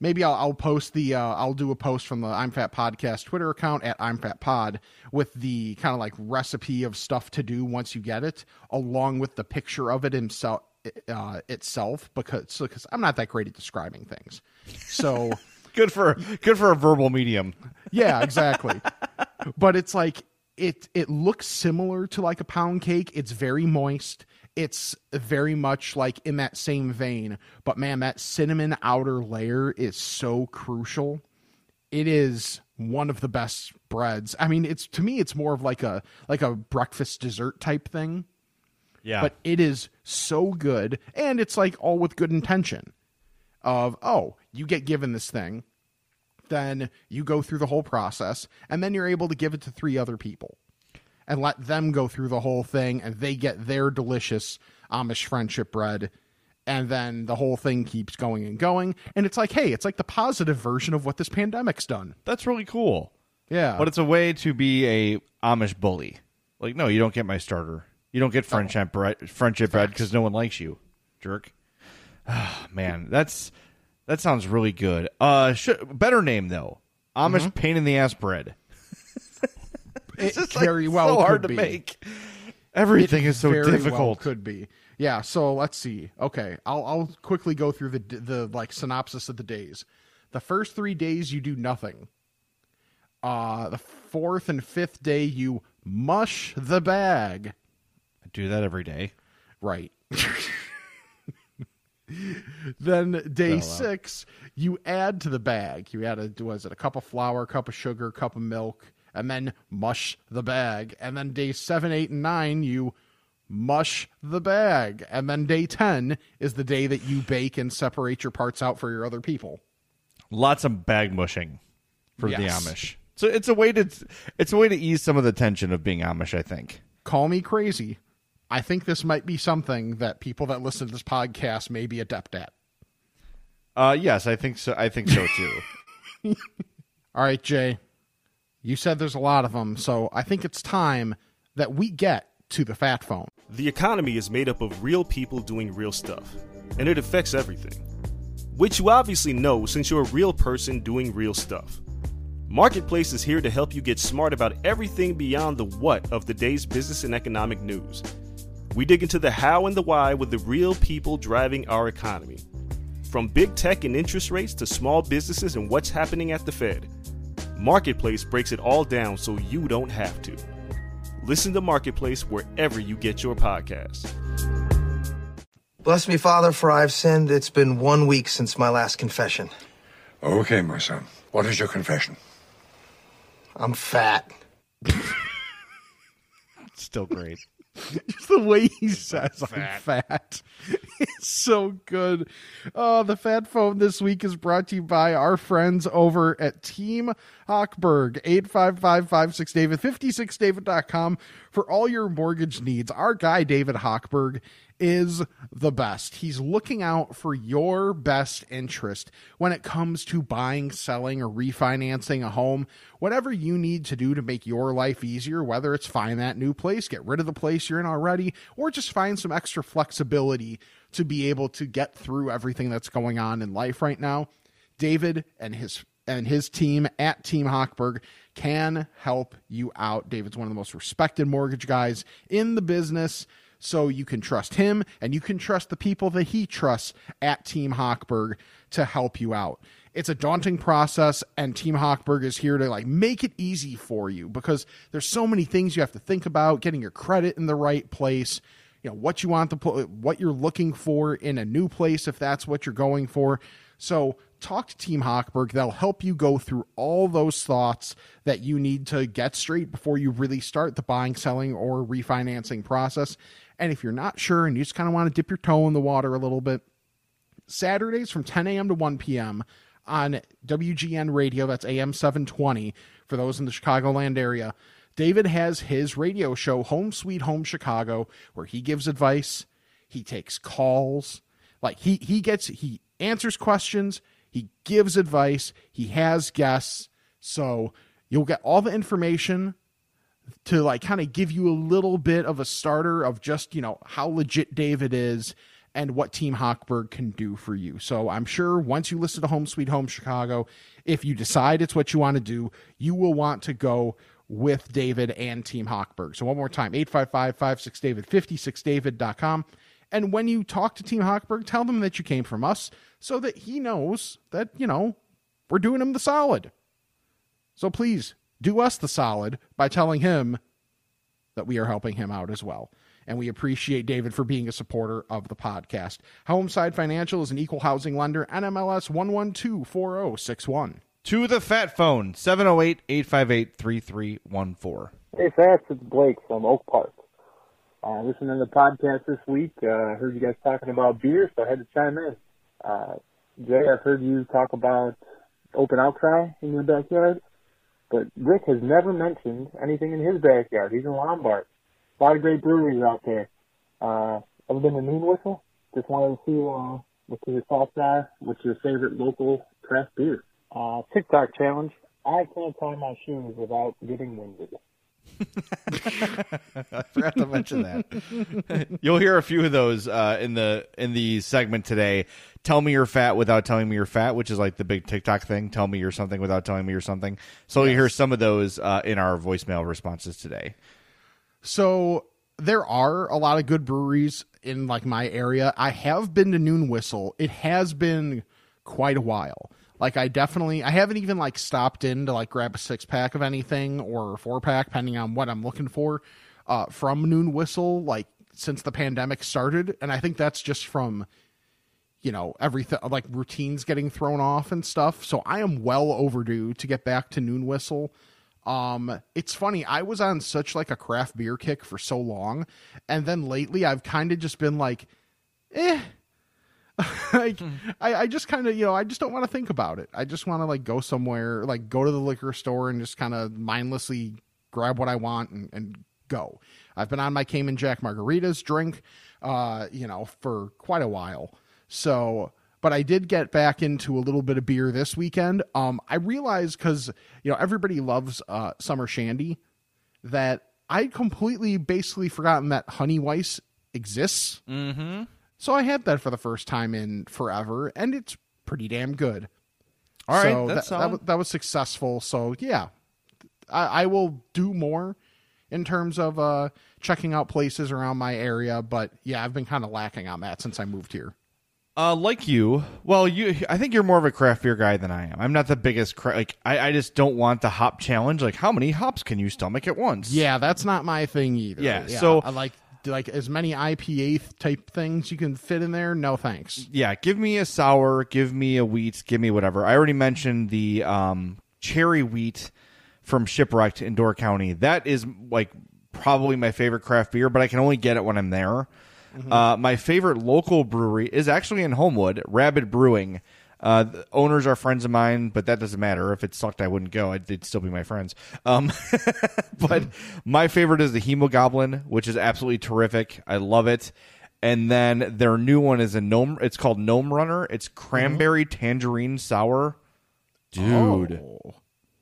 Speaker 1: Maybe I'll, I'll post the uh, I'll do a post from the I'm Fat Podcast Twitter account at I'm Fat Pod with the kind of like recipe of stuff to do once you get it, along with the picture of it himself uh, itself because because I'm not that great at describing things. So
Speaker 2: good for good for a verbal medium.
Speaker 1: yeah, exactly. but it's like it it looks similar to like a pound cake. It's very moist. It's very much like in that same vein. But man, that cinnamon outer layer is so crucial. It is one of the best breads. I mean, it's to me it's more of like a like a breakfast dessert type thing
Speaker 2: Yeah.
Speaker 1: but it is so good and it's like all with good intention of oh you get given this thing then you go through the whole process and then you're able to give it to three other people and let them go through the whole thing and they get their delicious amish friendship bread and then the whole thing keeps going and going and it's like hey it's like the positive version of what this pandemic's done
Speaker 2: That's really cool.
Speaker 1: yeah
Speaker 2: But it's a way to be a Amish bully. Like, no, you don't get my starter. You don't get friendship bread, friendship bread because no one likes you, jerk. Ah, man, that's that sounds really good. Uh, sh- better name though. Amish pain in the ass bread.
Speaker 1: It
Speaker 2: just, like,
Speaker 1: very well
Speaker 2: so hard
Speaker 1: could
Speaker 2: to
Speaker 1: be.
Speaker 2: make. Everything is so
Speaker 1: Very well
Speaker 2: difficult.
Speaker 1: could be. Yeah. So let's see. Okay, I'll I'll quickly go through the the like synopsis of the days. The first three days you do nothing. Uh, the fourth and fifth day you mush the bag.
Speaker 2: I do that every day.
Speaker 1: Right. then day
Speaker 2: allowed.
Speaker 1: six, you add to the bag. You add a was it a cup of flour, a cup of sugar, cup of milk, and then mush the bag. And then day seven, eight, and nine, you mush the bag. And then day ten is the day that you bake and separate your parts out for your other people.
Speaker 2: Lots of bag mushing for the Amish. So it's a way to it's a way to ease some of the tension of being Amish. I think.
Speaker 1: Call me crazy. I think this might be something that people that listen to this podcast may be adept at.
Speaker 2: Uh, yes, I think so. I think so too.
Speaker 1: All right, Jay. You said there's a lot of them, so I think it's time that we get to the fat phone.
Speaker 3: The economy is made up of real people doing real stuff, and it affects everything. Which you obviously know since you're a real person doing real stuff. Marketplace is here to help you get smart about everything beyond the what of the day's business and economic news. We dig into the how and the why with the real people driving our economy. From big tech and interest rates to small businesses and what's happening at the Fed. Marketplace breaks it all down so you don't have to. Listen to Marketplace wherever you get your podcasts.
Speaker 4: Bless me, Father, for I have sinned. It's been one week since my last confession.
Speaker 5: Okay, my son. What is your confession?
Speaker 4: I'm fat.
Speaker 2: Still great.
Speaker 1: Just the way he says I'm fat. It's so good. Oh, the fat phone this week is brought to you by our friends over at Team Hochberg, 855-56-DAVID, 56david.com for all your mortgage needs. Our guy, David Hochberg, is the best. He's looking out for your best interest when it comes to buying, selling, or refinancing a home. Whatever you need to do to make your life easier, whether it's find that new place, get rid of the place you're in already, or just find some extra flexibility to be able to get through everything that's going on in life right now. David and his and his team at Team Hochberg can help you out. David's one of the most respected mortgage guys in the business, so you can trust him and you can trust the people that he trusts at Team Hochberg to help you out. It's a daunting process and Team Hochberg is here to like make it easy for you because there's so many things you have to think about, getting your credit in the right place, you know, what you want to put what you're looking for in a new place if that's what you're going for. So talk to Team Hochberg. They'll help you go through all those thoughts that you need to get straight before you really start the buying, selling, or refinancing process. And if you're not sure and you just kind of want to dip your toe in the water a little bit, Saturdays from 10 a.m. to 1 p.m. on WGN Radio, that's AM 720 for those in the Chicagoland area. David has his radio show, Home Sweet Home Chicago, where he gives advice, he takes calls, like he he gets he answers questions, he gives advice, he has guests. So you'll get all the information to like kind of give you a little bit of a starter of just, you know, how legit David is and what Team Hochberg can do for you. So I'm sure once you listen to Home Sweet Home Chicago, if you decide it's what you want to do, you will want to go with David and Team Hochberg. So one more time, 855-56-DAVID, 56david.com. And when you talk to Team Hochberg, tell them that you came from us so that he knows that, you know, we're doing him the solid. So please do us the solid by telling him that we are helping him out as well. And we appreciate David for being a supporter of the podcast. Homeside Financial is an equal housing lender, NMLS 1124061.
Speaker 2: To the fat phone, 708 858 3314.
Speaker 6: Hey, Fats, it's Blake from Oak Park. Uh, listening to the podcast this week, uh, I heard you guys talking about beer, so I had to chime in. Uh, Jay, I've heard you talk about open outcry in your backyard, but Rick has never mentioned anything in his backyard. He's in Lombard. A lot of great breweries out there. Uh, ever been to Noon Whistle? Just wanted to see uh, what your thoughts are. What's your favorite local craft beer? Uh, TikTok challenge. I can't tie my shoes without getting winded.
Speaker 2: I forgot to mention that. You'll hear a few of those uh, in the in the segment today. Tell me you're fat without telling me you're fat, which is like the big TikTok thing. Tell me you're something without telling me you're something. So you hear some of those uh, in our voicemail responses today.
Speaker 1: So there are a lot of good breweries in like my area. I have been to Noon Whistle. It has been quite a while. Like I definitely I haven't even like stopped in to like grab a six pack of anything or four pack, depending on what I'm looking for, uh, from Noon Whistle, like since the pandemic started. And I think that's just from you know everything like routines getting thrown off and stuff. So i am well overdue to get back to noon whistle. Um it's funny i was on such like a craft beer kick for so long. And then lately i've kind of just been like eh like I, I just kind of you know i just don't want to think about it i just want to like go somewhere like go to the liquor store and just kind of mindlessly grab what i want and, and go i've been on my cayman jack margaritas drink uh you know for quite a while so, but I did get back into a little bit of beer this weekend. Um, I realized because you know everybody loves uh, summer shandy that I completely basically forgotten that honey weiss exists.
Speaker 2: Mm-hmm.
Speaker 1: So I had that for the first time in forever, and it's pretty damn good.
Speaker 2: All right,
Speaker 1: so
Speaker 2: that's
Speaker 1: that, that, was- that was successful. So yeah, I, I will do more in terms of uh, checking out places around my area. But yeah, I've been kind of lacking on that since I moved here.
Speaker 2: Uh, like you, well, you, I think you're more of a craft beer guy than I am. I'm not the biggest cra- like. I, I just don't want the hop challenge. Like, how many hops can you stomach at once?
Speaker 1: Yeah, that's not my thing either.
Speaker 2: Yeah, so-
Speaker 1: I like like as many IPA type things you can fit in there. No thanks.
Speaker 2: yeah. Give me a sour. Give me a wheat. Give me whatever. I already mentioned the um, cherry wheat from Shipwrecked in Door County. That is like probably my favorite craft beer, but I can only get it when I'm there. Uh, my favorite local brewery is actually in Homewood, Rabid Brewing. Uh, the owners are friends of mine, but that doesn't matter. If it sucked, I wouldn't go. I'd, they'd still be my friends. Um, but my favorite is the Hemogoblin, which is absolutely terrific. I love it. And then their new one is a gnome. It's called Gnome Runner. It's cranberry tangerine sour. Dude.
Speaker 1: Oh.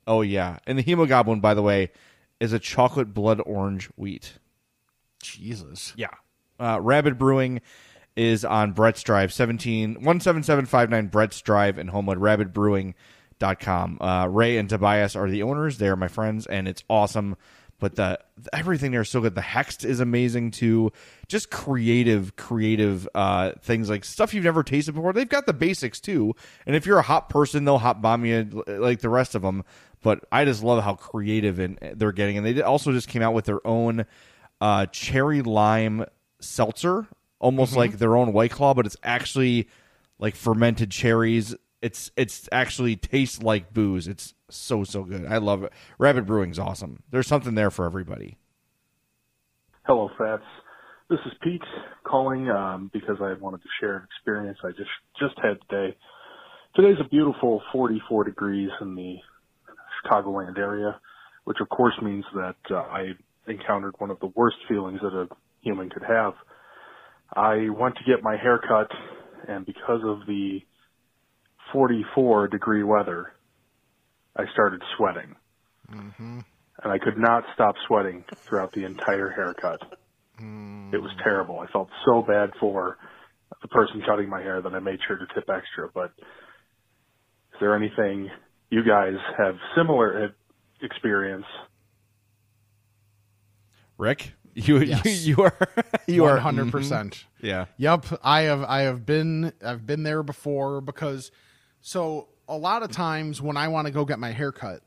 Speaker 2: Oh yeah. And the Hemogoblin, by the way, is a chocolate blood orange wheat.
Speaker 1: Jesus.
Speaker 2: Yeah. Uh, Rabid Brewing is on Brett's Drive, 17, 17759 Brett's Drive in Homewood, rabidbrewing.com. Uh, Ray and Tobias are the owners. They're my friends, and it's awesome. But the everything there is so good. The Hext is amazing too. Just creative, creative uh, things like stuff you've never tasted before. They've got the basics too. And if you're a hot person, they'll hot bomb you like the rest of them. But I just love how creative and they're getting. And they also just came out with their own uh, cherry lime seltzer, almost like their own White Claw, but it's actually like fermented cherries. It's it's actually tastes like booze. It's so so good. I love it. Rabid Brewing's awesome. There's something there for everybody.
Speaker 7: Hello, Fats. This is Pete calling um, because I wanted to share an experience I just just had today. Today's a beautiful 44 degrees in the Chicagoland area, which of course means that uh, I encountered one of the worst feelings that a human could have. I went to get my hair cut, and because of the 44 degree weather, I started sweating.
Speaker 1: Mm-hmm.
Speaker 7: And I could not stop sweating throughout the entire haircut. It was terrible. I felt so bad for the person cutting my hair that I made sure to tip extra. But is there anything you guys have similar experience?
Speaker 2: Rick, you
Speaker 1: Yes.
Speaker 2: you, you are you are
Speaker 1: 100%.
Speaker 2: mhm. Yeah.
Speaker 1: Yep, I have I have been I've been there before because so a lot of times when I want to go get my hair cut,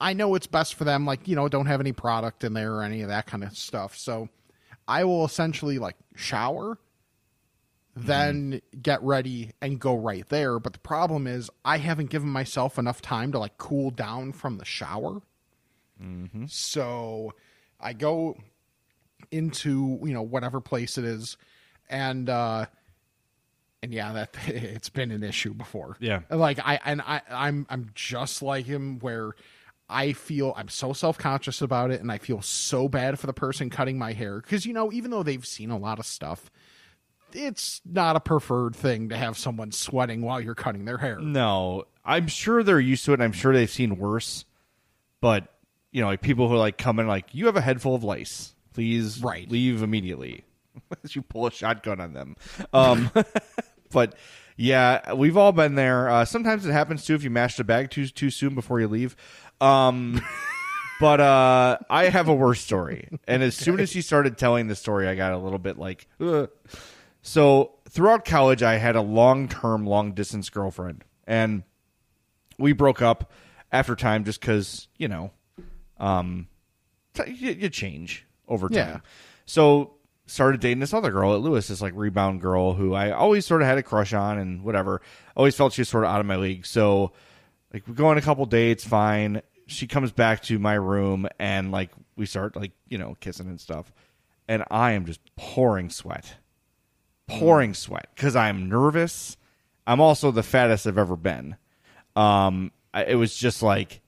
Speaker 1: I know it's best for them like, you know, don't have any product in there or any of that kind of stuff. So I will essentially like shower then get ready and go right there, but the problem is I haven't given myself enough time to like cool down from the shower.
Speaker 2: Mm-hmm.
Speaker 1: So I go into, you know, whatever place it is and uh and yeah, that it's been an issue before.
Speaker 2: Yeah.
Speaker 1: Like I and I I'm I'm just like him where I feel I'm so self-conscious about it and I feel so bad for the person cutting my hair cuz you know, even though they've seen a lot of stuff, it's not a preferred thing to have someone sweating while you're cutting their hair.
Speaker 2: No, I'm sure they're used to it. and I'm sure they've seen worse, but you know, like people who like come in like, you have a head full of lice. Please
Speaker 1: Right.
Speaker 2: leave immediately. As you pull a shotgun on them. Um, but yeah, we've all been there. Uh, sometimes it happens too if you mash the bag too too soon before you leave. Um, but uh, I have a worse story, and as soon as he started telling the story, I got a little bit like. Ugh. So throughout college, I had a long term, long distance girlfriend, and we broke up after time just because you know, um, t- you, you change over time.
Speaker 1: Yeah.
Speaker 2: So started dating this other girl at Lewis, this like rebound girl who I always sort of had a crush on and whatever. Always felt she was sort of out of my league. So like we go on a couple dates, fine. She comes back to my room and like we start like, you know, kissing and stuff. And I am just pouring sweat. Pouring sweat because I'm nervous. I'm also the fattest I've ever been. Um, it was just like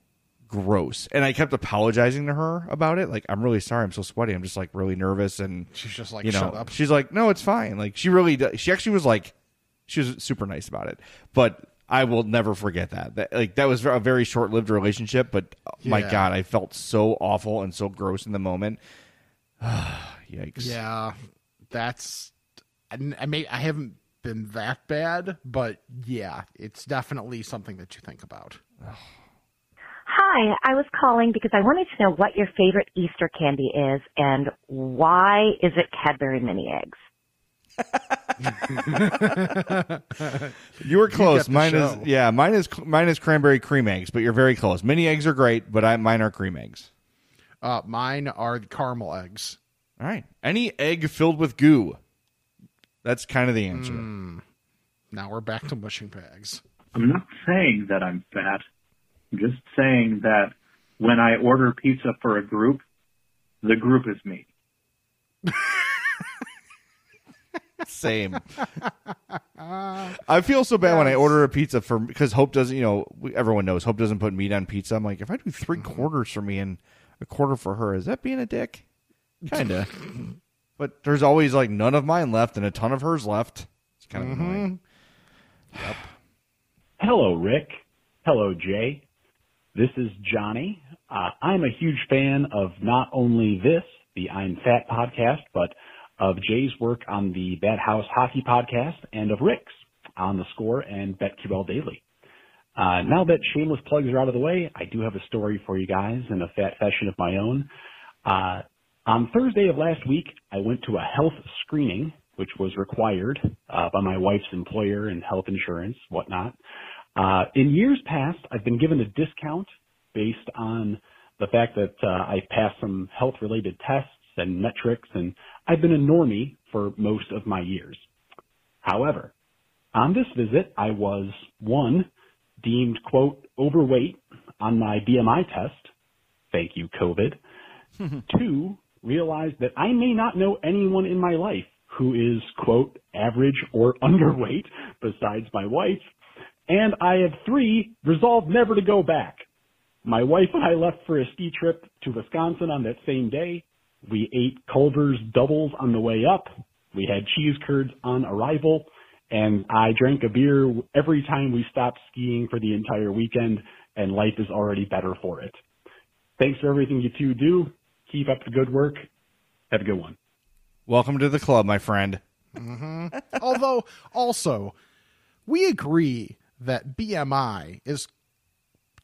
Speaker 2: gross, and I kept apologizing to her about it. Like, I'm really sorry, I'm so sweaty. I'm just like really nervous, and
Speaker 1: She's just like,
Speaker 2: you know,
Speaker 1: "Shut up."
Speaker 2: she's like, no, it's fine. Like, she really, does. she actually was like, she was super nice about it, but. I will never forget that. That like that was a very short lived relationship, but oh my god, I felt so awful and so gross in the moment. Yikes!
Speaker 1: Yeah, that's. I, I may I haven't been that bad, but yeah, it's definitely something that you think about.
Speaker 8: Hi, I was calling because I wanted to know what your favorite Easter candy is and why is it Cadbury mini eggs?
Speaker 2: You were close.
Speaker 1: the
Speaker 2: mine
Speaker 1: show.
Speaker 2: is yeah, mine is mine is Cadbury cream eggs, but you're very close. Mini eggs are great, but I mine are cream eggs.
Speaker 1: Uh, mine are the caramel eggs.
Speaker 2: All right. Any egg filled with goo. That's kind of the answer.
Speaker 1: Now we're back to mushing bags.
Speaker 9: I'm not saying that I'm fat. I'm just saying that when I order pizza for a group, the group is me.
Speaker 2: Same. I feel so bad when I order a pizza for because Hope doesn't. You know, everyone knows Hope doesn't put meat on pizza. I'm like, if I do 3 mm-hmm. quarters for me and a quarter for her, is that being a dick? Kinda. but there's always like none of mine left and a ton of hers left. It's kind of mm-hmm. annoying.
Speaker 10: Hello, Rick. Hello, Jay. This is Johnny. Uh, I'm a huge fan of not only this, the I'm Fat podcast, but of Jay's work on the Madhouse Hockey podcast and of Rick's on the score and BetQL Daily. Uh, now that shameless plugs are out of the way, I do have a story for you guys in a fat fashion of my own. Uh, on Thursday of last week, I went to a health screening, which was required uh, by my wife's employer and health insurance, whatnot. Uh, in years past, I've been given a discount based on the fact that uh, I passed some health-related tests and metrics, and I've been a normie for most of my years. However, on this visit, I was one deemed quote overweight on my BMI test. Thank you, COVID. Two, realized that I may not know anyone in my life who is, quote, average or underweight besides my wife. And I have three, resolved never to go back. My wife and I left for a ski trip to Wisconsin on that same day. We ate Culver's doubles on the way up. We had cheese curds on arrival. And I drank a beer every time we stopped skiing for the entire weekend, and life is already better for it. Thanks for everything you two do. Keep up the good work. Have a good one.
Speaker 2: Welcome to the club, my friend.
Speaker 1: hmm Although, also, we agree that BMI is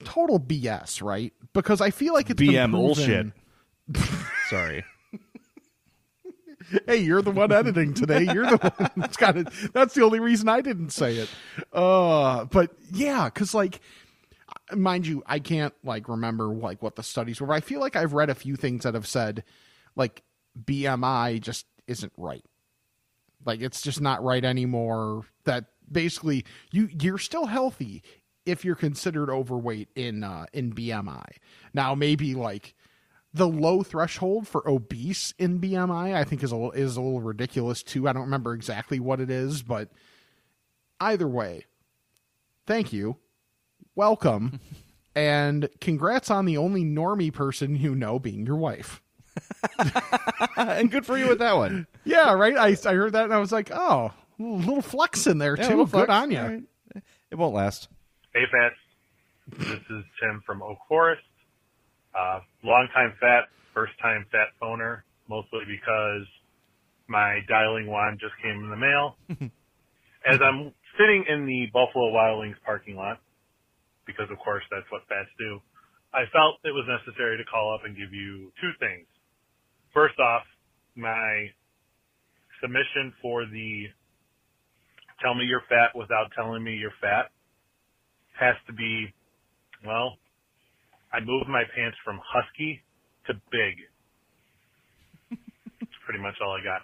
Speaker 1: total BS, right? Because I feel like it's
Speaker 2: BM bullshit. Sorry.
Speaker 1: hey, you're the one editing today. You're the one that's got it. That's the only reason I didn't say it. Uh, but yeah, because like, mind you, I can't like remember like what the studies were. But I feel like I've read a few things that have said like BMI just isn't right. Like it's just not right anymore. That basically you you're still healthy if you're considered overweight in uh, in BMI. Now maybe like the low threshold for obese in BMI, I think is a little, is a little ridiculous too. I don't remember exactly what it is, but either way, thank you, welcome, and congrats on the only normie person you know being your wife.
Speaker 2: and good for you with that one.
Speaker 1: Yeah, right. I I heard that and I was like, oh, little flex in there
Speaker 2: Yeah,
Speaker 1: too.
Speaker 2: little
Speaker 1: Good
Speaker 2: flex.
Speaker 1: on you.
Speaker 2: All right. It won't last.
Speaker 11: Hey, Fats. This is Tim from Oak Forest. Uh, long time fat, first time fat phoner, mostly because my dialing wand just came in the mail. As I'm sitting in the Buffalo Wild Wings parking lot, because of course that's what fats do, I felt it was necessary to call up and give you two things. First off, my submission for the tell me you're fat without telling me you're fat has to be, well, I moved my pants from husky to big. That's pretty much all I got.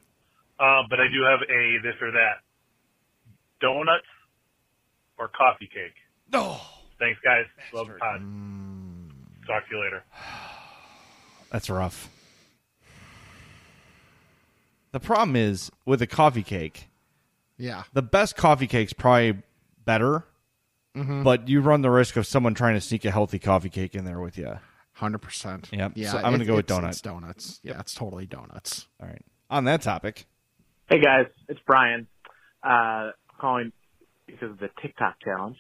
Speaker 11: Uh, but I do have a this or that. Donuts or coffee cake?
Speaker 2: No.
Speaker 11: Thanks, guys. Love the pod.
Speaker 2: Mm.
Speaker 11: Talk to you later.
Speaker 2: That's rough. The problem is with a coffee cake.
Speaker 1: Yeah.
Speaker 2: The best coffee cake's probably better,
Speaker 1: Mhm.
Speaker 2: but you run the risk of someone trying to sneak a healthy coffee cake in there with you.
Speaker 1: Hundred percent.
Speaker 2: Yep.
Speaker 1: Yeah.
Speaker 2: So I'm going to
Speaker 1: it-
Speaker 2: go with donuts.
Speaker 1: It's donuts. Yeah, it's totally donuts.
Speaker 2: All right. On that topic,
Speaker 12: Hey guys, it's Brian. Uh, calling because of the TikTok challenge.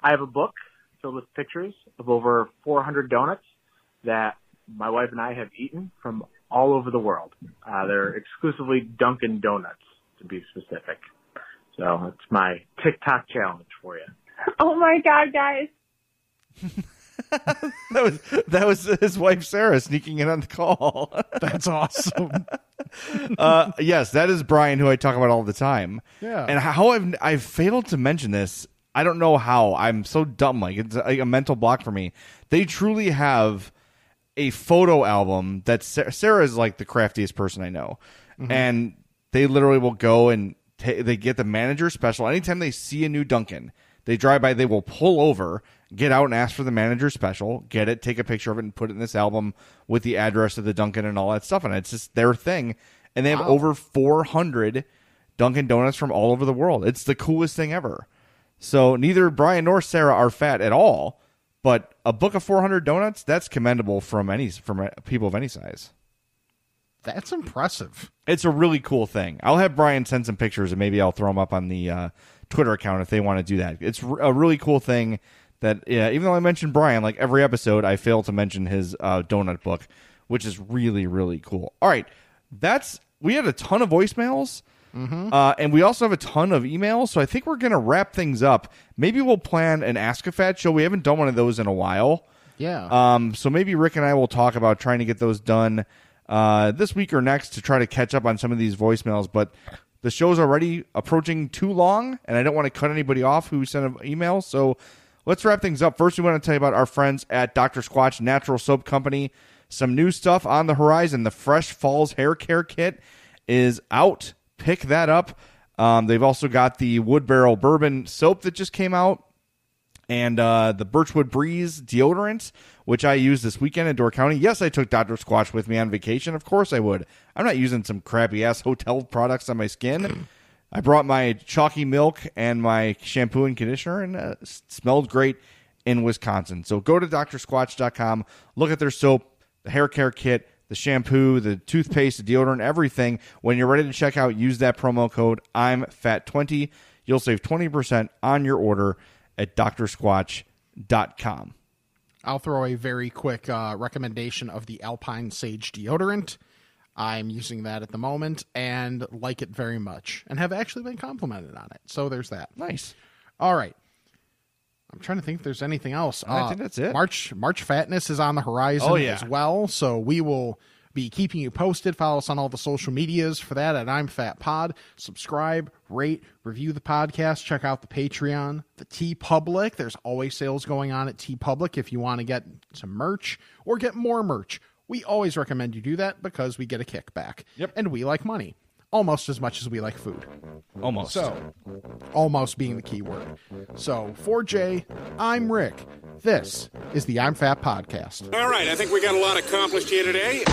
Speaker 12: I have a book filled with pictures of over 400 donuts that my wife and I have eaten from all over the world. Uh, they're exclusively Dunkin' Donuts, to be specific. So it's my TikTok challenge for you.
Speaker 13: Oh my god, guys.
Speaker 2: that was that was his wife Sarah sneaking in on the call.
Speaker 1: That's awesome.
Speaker 2: uh, yes, that is Brian, who I talk about all the time.
Speaker 1: Yeah.
Speaker 2: And how I've I've failed to mention this. I don't know how. I'm so dumb. Like it's like a mental block for me. They truly have a photo album that Sarah, Sarah is like the craftiest person I know,
Speaker 1: Mhm.
Speaker 2: and they literally will go and ta they get the manager special anytime they see a new Dunkin'. They drive by, they will pull over, get out and ask for the manager special, get it, take a picture of it, and put it in this album with the address of the Dunkin' and all that stuff. And it's just their thing. And they have
Speaker 1: Wow.
Speaker 2: over 400 Dunkin' Donuts from all over the world. It's the coolest thing ever. So neither Brian nor Sarah are fat at all, but a book of 400 donuts, that's commendable from any from people of any size.
Speaker 1: That's impressive.
Speaker 2: It's a really cool thing. I'll have Brian send some pictures and maybe I'll throw them up on the uh, Twitter account if they want to do that. It's r- a really cool thing that yeah, even though I mentioned Brian like every episode, I fail to mention his uh, donut book, which is really really cool. All right, that's we had a ton of voicemails.
Speaker 1: Mhm.
Speaker 2: Uh, and we also have a ton of emails, so I think we're gonna wrap things up. Maybe we'll plan an Ask a Fat show. We haven't done one of those in a while.
Speaker 1: Yeah.
Speaker 2: Um, so maybe Rick and I will talk about trying to get those done uh, this week or next to try to catch up on some of these voicemails. But the show's already approaching too long, and I don't want to cut anybody off who sent an email. So let's wrap things up. First, we want to tell you about our friends at Dr. Squatch Natural Soap Company. Some new stuff on the horizon. The Fresh Falls Hair Care Kit is out. Pick that up. Um, they've also got the Wood Barrel Bourbon soap that just came out and uh, the Birchwood Breeze deodorant, which I used this weekend in Door County. Yes, I took Dr. Squatch with me on vacation. Of course I would. I'm not using some crappy ass hotel products on my skin. I brought my chalky milk and my shampoo and conditioner, and uh, smelled great in Wisconsin. So go to drsquatch.com, look at their soap, the hair care kit, the shampoo, the toothpaste, the deodorant, everything. When you're ready to check out, use that promo code I'm Fat20. You'll save 20% on your order at drsquatch.com.
Speaker 1: I'll throw a very quick uh, recommendation of the Alpine Sage deodorant. I'm using that at the moment and like it very much and have actually been complimented on it. So there's that.
Speaker 2: Nice.
Speaker 1: All right. I'm trying to think if there's anything else.
Speaker 2: I
Speaker 1: Uh,
Speaker 2: think that's it.
Speaker 1: March March Fatness is on the horizon
Speaker 2: Oh, yeah.
Speaker 1: as well. So we will be keeping you posted. Follow us on all the social medias for that at I'm Fat Pod. Subscribe, rate, review the podcast. Check out the Patreon, the TeePublic. There's always sales going on at TeePublic if you want to get some merch or get more merch. We always recommend you do that because we get a kickback. Yep. And we like money almost as much as we like food.
Speaker 2: Almost.
Speaker 1: So, almost being the key word. So, for Jay, I'm Rick. This is the I'm Fat Podcast.
Speaker 14: All right, I think we got a lot accomplished here today.